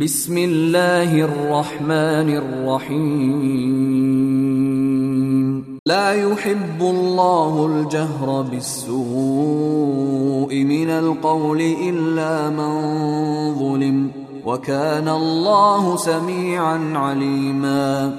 بسم الله الرحمن الرحيم لا يحب الله الجهر بالسوء من القول الا من ظلم وكان الله سميعا عليما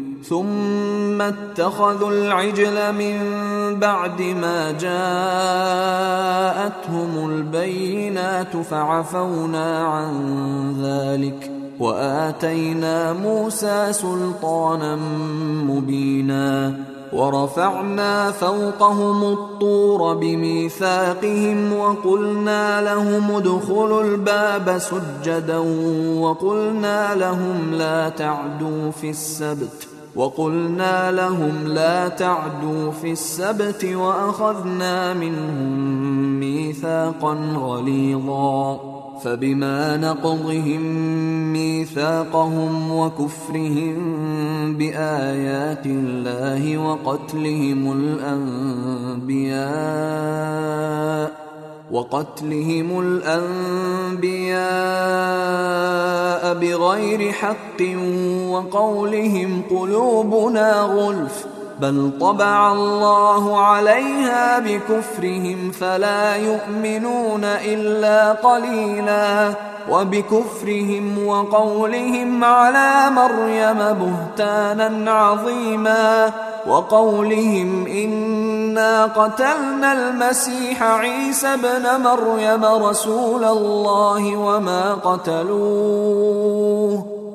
ثم اتخذوا العجل من بعد ما جاءتهم البينات فعفونا عن ذلك وآتينا موسى سلطانا مبينا ورفعنا فوقهم الطور بميثاقهم وقلنا لهم ادخلوا الباب سجدا وقلنا لهم لا تعدوا في السبت وقلنا لهم لا تعدوا في السبت وأخذنا منهم ميثاقا غليظا فبما نقضهم ميثاقهم وكفرهم بآيات الله وقتلهم الأنبياء وقتلهم الأنبياء بغير حق وقولهم قلوبنا غلف بل طبع الله عليها بكفرهم فلا يؤمنون الا قليلا وبكفرهم وقولهم على مريم بهتانا عظيما وقولهم انا قتلنا المسيح عيسى ابن مريم رسول الله وما قتلوه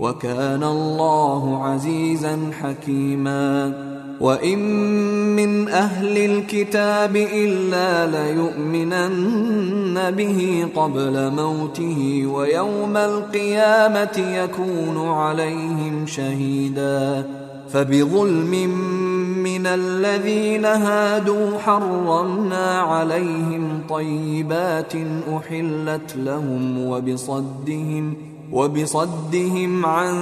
وكان الله عزيزا حكيما. وإن من أهل الكتاب إلا ليؤمنن به قبل موته ويوم القيامة يكون عليهم شهيدا. فبظلم من الذين هادوا حرمنا عليهم طيبات أحلت لهم وبصدهم وبصدهم عن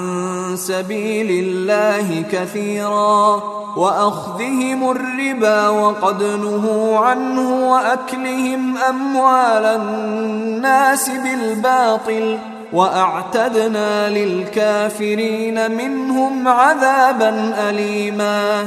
سبيل الله كثيرا وأخذهم الربا وقد نهوا عنه وأكلهم أموال الناس بالباطل وأعتدنا للكافرين منهم عذابا أليما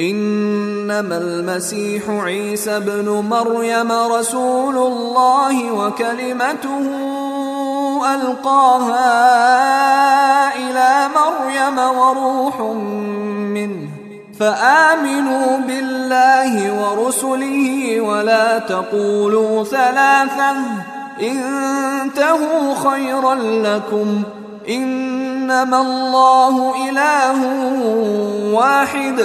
إنما المسيح عيسى ابن مريم رسول الله وكلمته ألقاها إلى مريم وروح منه فآمنوا بالله ورسله ولا تقولوا ثلاثة انتهوا خيرا لكم إنما الله إله واحد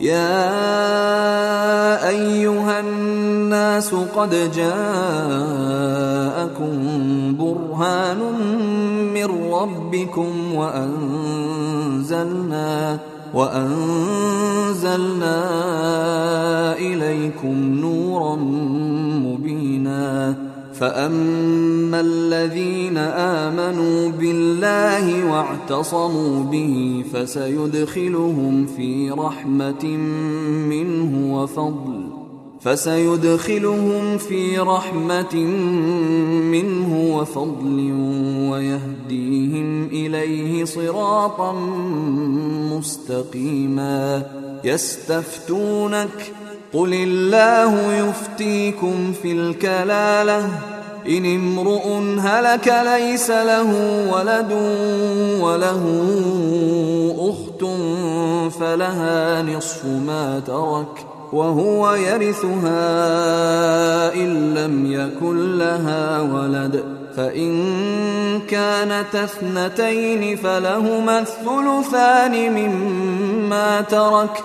يا أيها الناس قد جاءكم برهان من ربكم وأنزلنا وأنزلنا إليكم نورا مبينا فأما الذين آمنوا بالله واعتصموا به فسيدخلهم في رحمة منه وفضل فسيدخلهم في رحمة منه وفضل ويهديهم إليه صراطا مستقيما يستفتونك قل الله يفتيكم في الكلاله إن امرؤ هلك ليس له ولد وله أخت فلها نصف ما ترك وهو يرثها إن لم يكن لها ولد فإن كانت اثنتين فلهما الثلثان مما ترك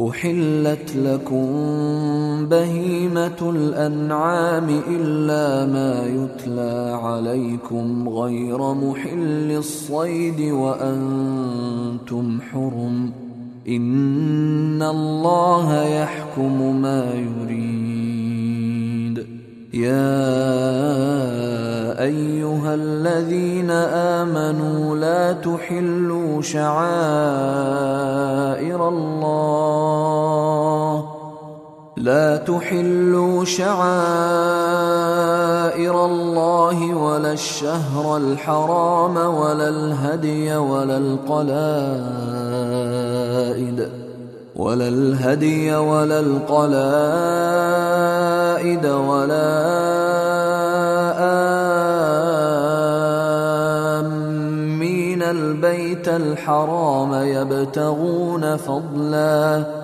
احلت لكم بهيمه الانعام الا ما يتلى عليكم غير محل الصيد وأنتم حرم ان الله يحكم ما يريد. يا ايها الذين امنوا لا تحلوا شعائر الله لا تحلوا شعائر الله ولا الشهر الحرام ولا الهدي ولا القلائد ولا الهدي ولا القلائد ولا آمين البيت الحرام يبتغون فضلاً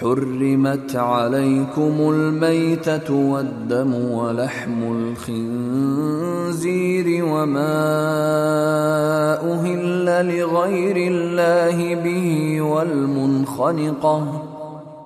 حرمت عليكم الميتة والدم ولحم الخنزير وما أهل لغير الله به والمنخنقة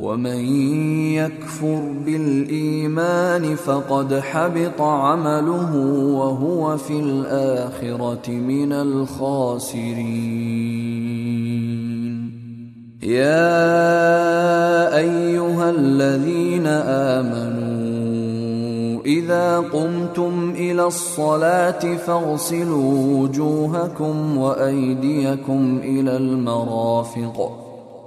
ومن يكفر بالايمان فقد حبط عمله وهو في الاخره من الخاسرين. يا ايها الذين امنوا اذا قمتم إلى الصلاه فاغسلوا وجوهكم وايديكم إلى المرافق.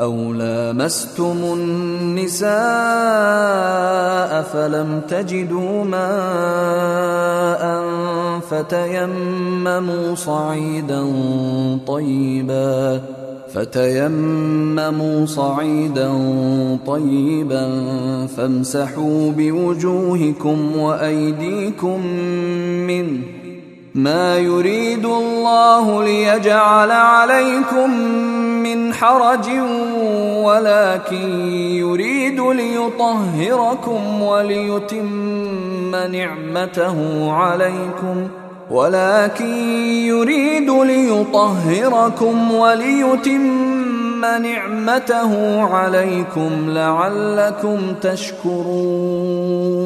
أو لامستم النساء فلم تجدوا ماء فتيمموا صعيدا طيبا فتيمموا صعيدا طيبا فامسحوا بوجوهكم وأيديكم منه ما يريد الله ليجعل عليكم من حرج ولكن يريد ليطهركم وليتم نعمته عليكم. ولكن يريد ليطهركم وليتم نعمته عليكم لعلكم تشكرون.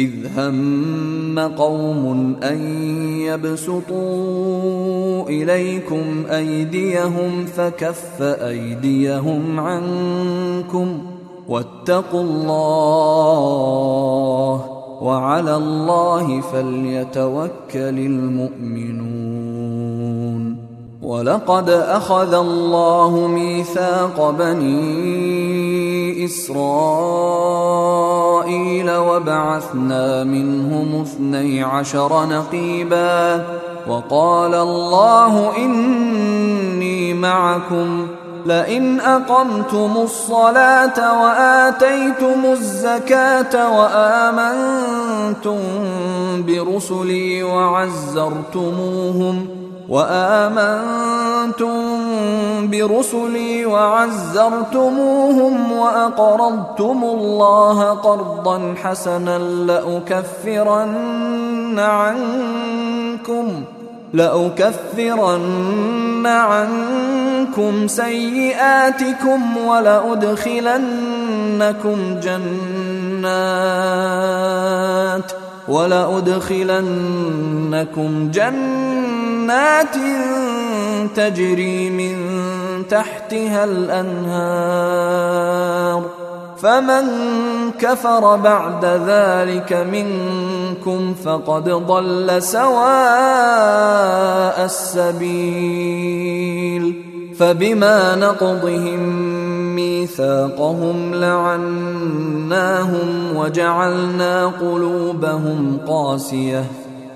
إذ هم قوم أن يبسطوا إليكم أيديهم فكف أيديهم عنكم واتقوا الله وعلى الله فليتوكل المؤمنون ولقد أخذ الله ميثاق بني إسرائيل وبعثنا منهم اثني عشر نقيبا وقال الله إني معكم لئن أقمتم الصلاة وآتيتم الزكاة وآمنتم برسلي وعزرتموهم وآمنتم برسلي وعزرتموهم وأقرضتم الله قرضا حسنا لأكفرن عنكم لأكفرن عنكم سيئاتكم ولأدخلنكم جنات ولأدخلنكم جنات تجري من تحتها الأنهار. فمن كفر بعد ذلك منكم فقد ضل سواء السبيل. فبما نقضهم ميثاقهم لعناهم وجعلنا قلوبهم قاسية.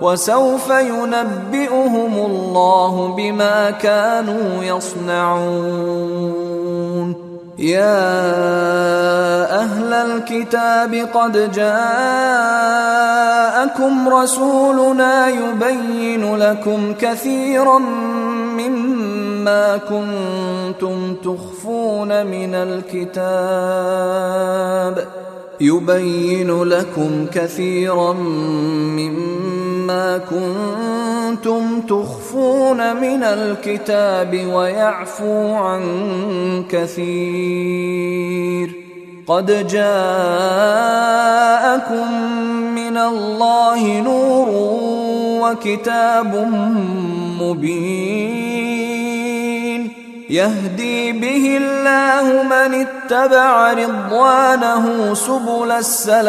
وسوف ينبئهم الله بما كانوا يصنعون. يا أهل الكتاب قد جاءكم رسولنا يبين لكم كثيرا مما كنتم تخفون من الكتاب. يبين لكم كثيرا مما كنتم تخفون من الكتاب ويعفو عن كثير. قد جاءكم من الله نور وكتاب مبين. يهدي به الله من اتبع رضوانه سبل السلام.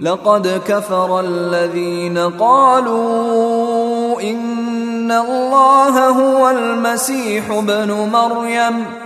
لقد كفر الذين قالوا إن الله هو المسيح ابن مريم.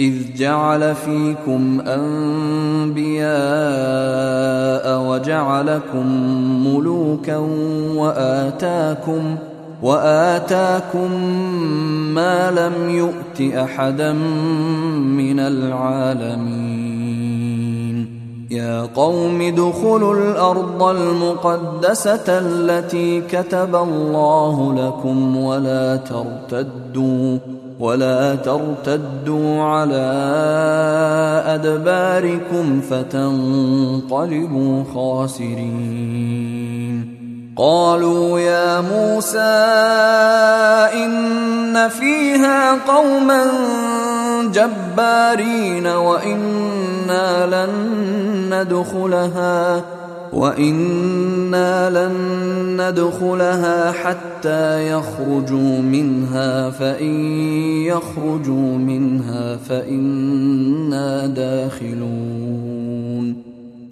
إذ جعل فيكم أنبياء وجعلكم ملوكا وآتاكم وآتاكم ما لم يؤت أحدا من العالمين. يا قوم ادخلوا الأرض المقدسة التي كتب الله لكم ولا ترتدوا. ولا ترتدوا على أدباركم فتنقلبوا خاسرين. قالوا يا موسى إن فيها قوما جبارين وإنا لن ندخلها. وأنا لن ندخلها حتى يخرجوا منها فان يخرجوا منها فانا داخلون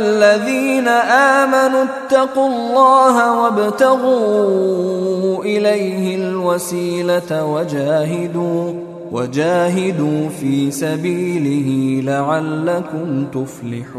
الذين آمنوا اتقوا الله وابتغوا إليه الوسيلة وجاهدوا وجاهدوا في سبيله لعلكم تفلحون.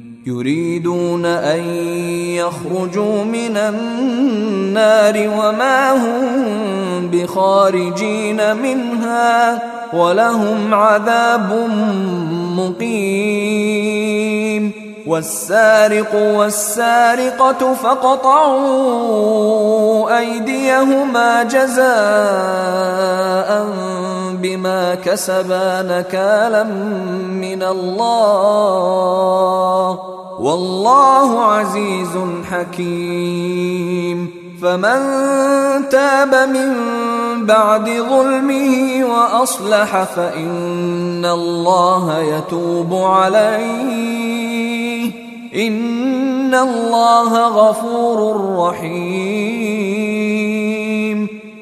يريدون أن يخرجوا من النار وما هم بخارجين منها ولهم عذاب مقيم والسارق والسارقة فقطعوا أيديهما جزاء بما كسبا نكالا من الله. والله عزيز حكيم. فمن تاب من بعد ظلمه وأصلح فإن الله يتوب عليه. إن الله غفور رحيم.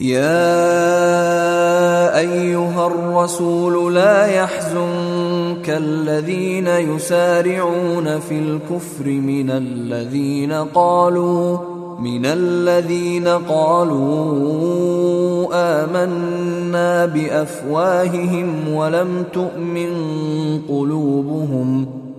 يا أيها الرسول لا يحزنك الذين يسارعون في الكفر من الذين قالوا من الذين قالوا آمنا بأفواههم ولم تؤمن قلوبهم.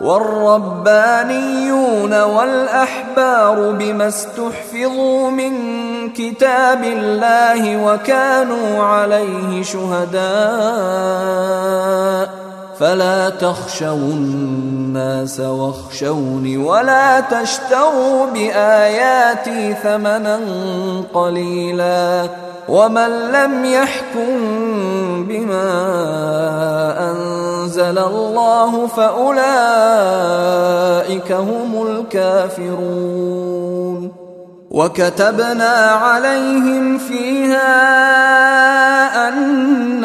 والربانيون والأحبار بما استحفظوا من كتاب الله وكانوا عليه شهداء فلا تخشوا الناس واخشوني ولا تشتروا بآياتي ثمنا قليلا ومن لم يحكم بما أنزل الله فأولئك هم الكافرون وكتبنا عليهم فيها أن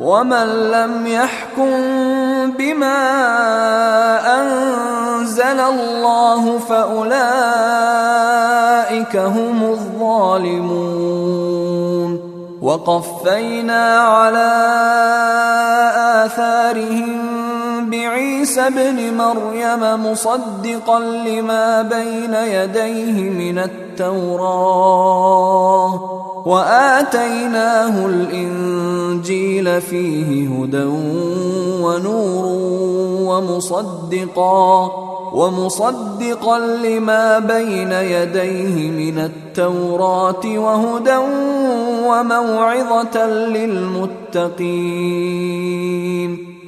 ومن لم يحكم بما انزل الله فاولئك هم الظالمون وقفينا على اثارهم بعيسى ابن مريم مصدقا لما بين يديه من التوراة وآتيناه الإنجيل فيه هدى ونور ومصدقا ومصدقا لما بين يديه من التوراة وهدى وموعظة للمتقين.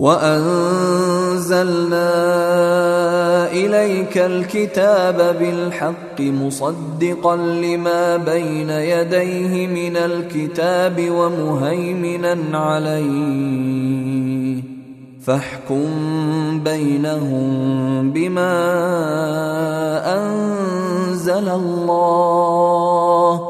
وأنزلنا إليك الكتاب بالحق مصدقا لما بين يديه من الكتاب ومهيمنا عليه. فاحكم بينهم بما أنزل الله.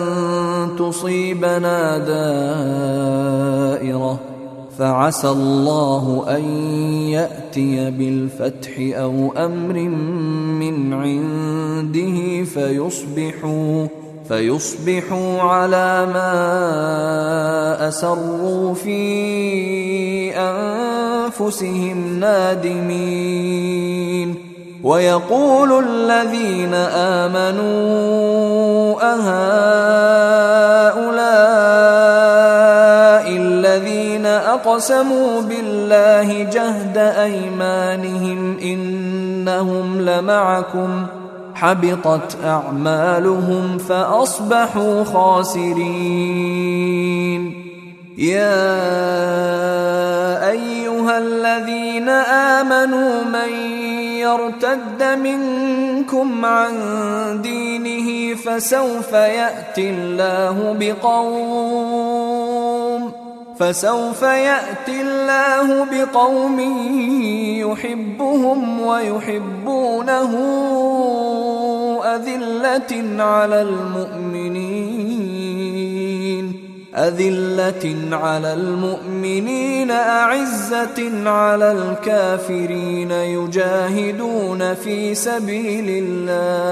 تصيبنا دائرة. فعسى الله أن يأتي بالفتح أو أمر من عنده فيصبحوا فيصبحوا على ما أسروا في أنفسهم نادمين. ويقول الذين آمنوا اهؤلاء أقسموا بالله جهد أيمانهم إنهم لمعكم حبطت أعمالهم فأصبحوا خاسرين. يا أيها الذين آمنوا من يرتد منكم عن دينه فسوف يأتي الله بقوم فسوف يأتي الله بقوم يحبهم ويحبونه أذلة على المؤمنين أذلة على المؤمنين أعزة على الكافرين يجاهدون في سبيل الله.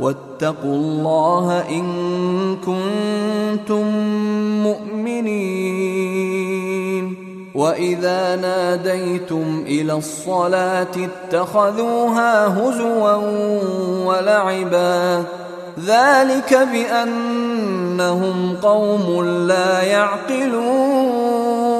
واتقوا الله إن كنتم مؤمنين. وإذا ناديتم إلى الصلاة اتخذوها هزوا ولعبا. ذلك بأنهم قوم لا يعقلون.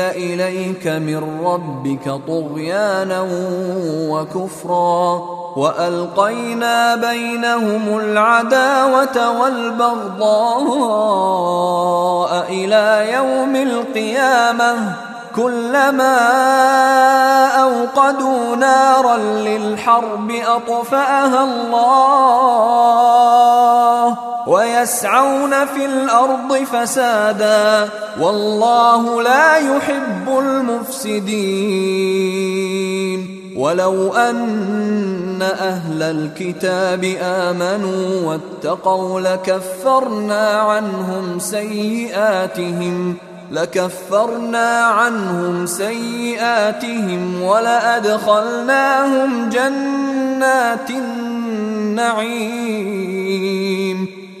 انزل اليك من ربك طغيانا وكفرا والقينا بينهم العداوه والبغضاء إلى يوم القيامه كلما اوقدوا نارا للحرب اطفاها الله ويسعون في الأرض فسادا والله لا يحب المفسدين. ولو أن أهل الكتاب آمنوا واتقوا لكفرنا عنهم سيئاتهم لكفرنا عنهم سيئاتهم ولأدخلناهم جنات النعيم.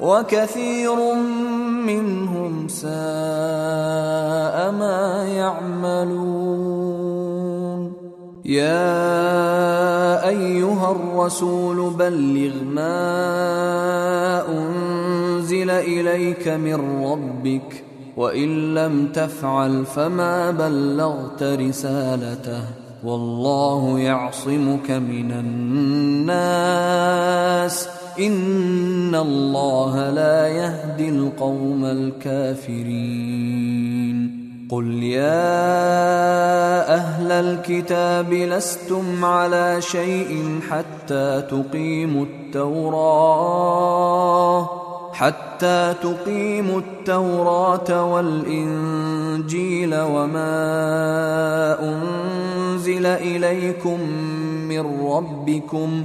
وكثير منهم ساء ما يعملون. يا أيها الرسول بلغ ما أنزل إليك من ربك وإن لم تفعل فما بلغت رسالته. والله يعصمك من الناس. ان الله لا يهدي القوم الكافرين. قل يا أهل الكتاب لستم على شيء حتى تقيموا التوراه حتى تقيموا التوراة والإنجيل وما أنزل إليكم من ربكم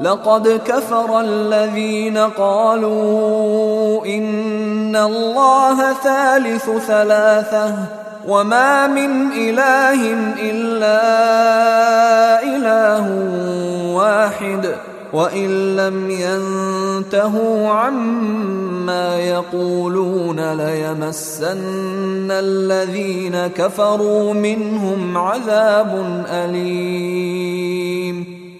لقد كفر الذين قالوا إن الله ثالث ثلاثة وما من إله إلا إله واحد وإن لم ينتهوا عما يقولون ليمسن الذين كفروا منهم عذاب أليم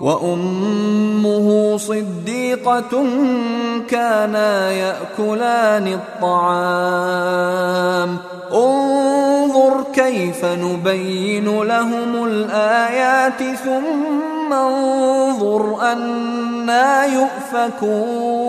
وأمه صديقة كانا يأكلان الطعام. انظر كيف نبين لهم الآيات ثم انظر أنا يؤفكون.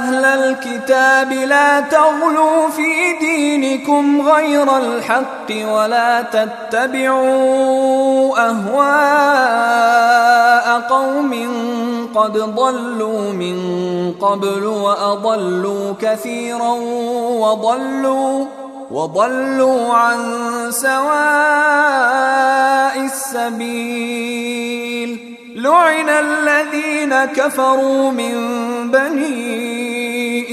أهل الكتاب لا تغلوا في دينكم غير الحق ولا تتبعوا أهواء قوم قد ضلوا من قبل وأضلوا كثيرا وضلوا وضلوا عن سواء السبيل. لعن الذين كفروا من بني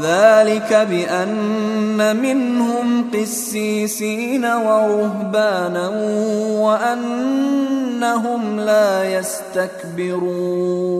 ذلك بأن منهم قسيسين ورهبانا وأنهم لا يستكبرون.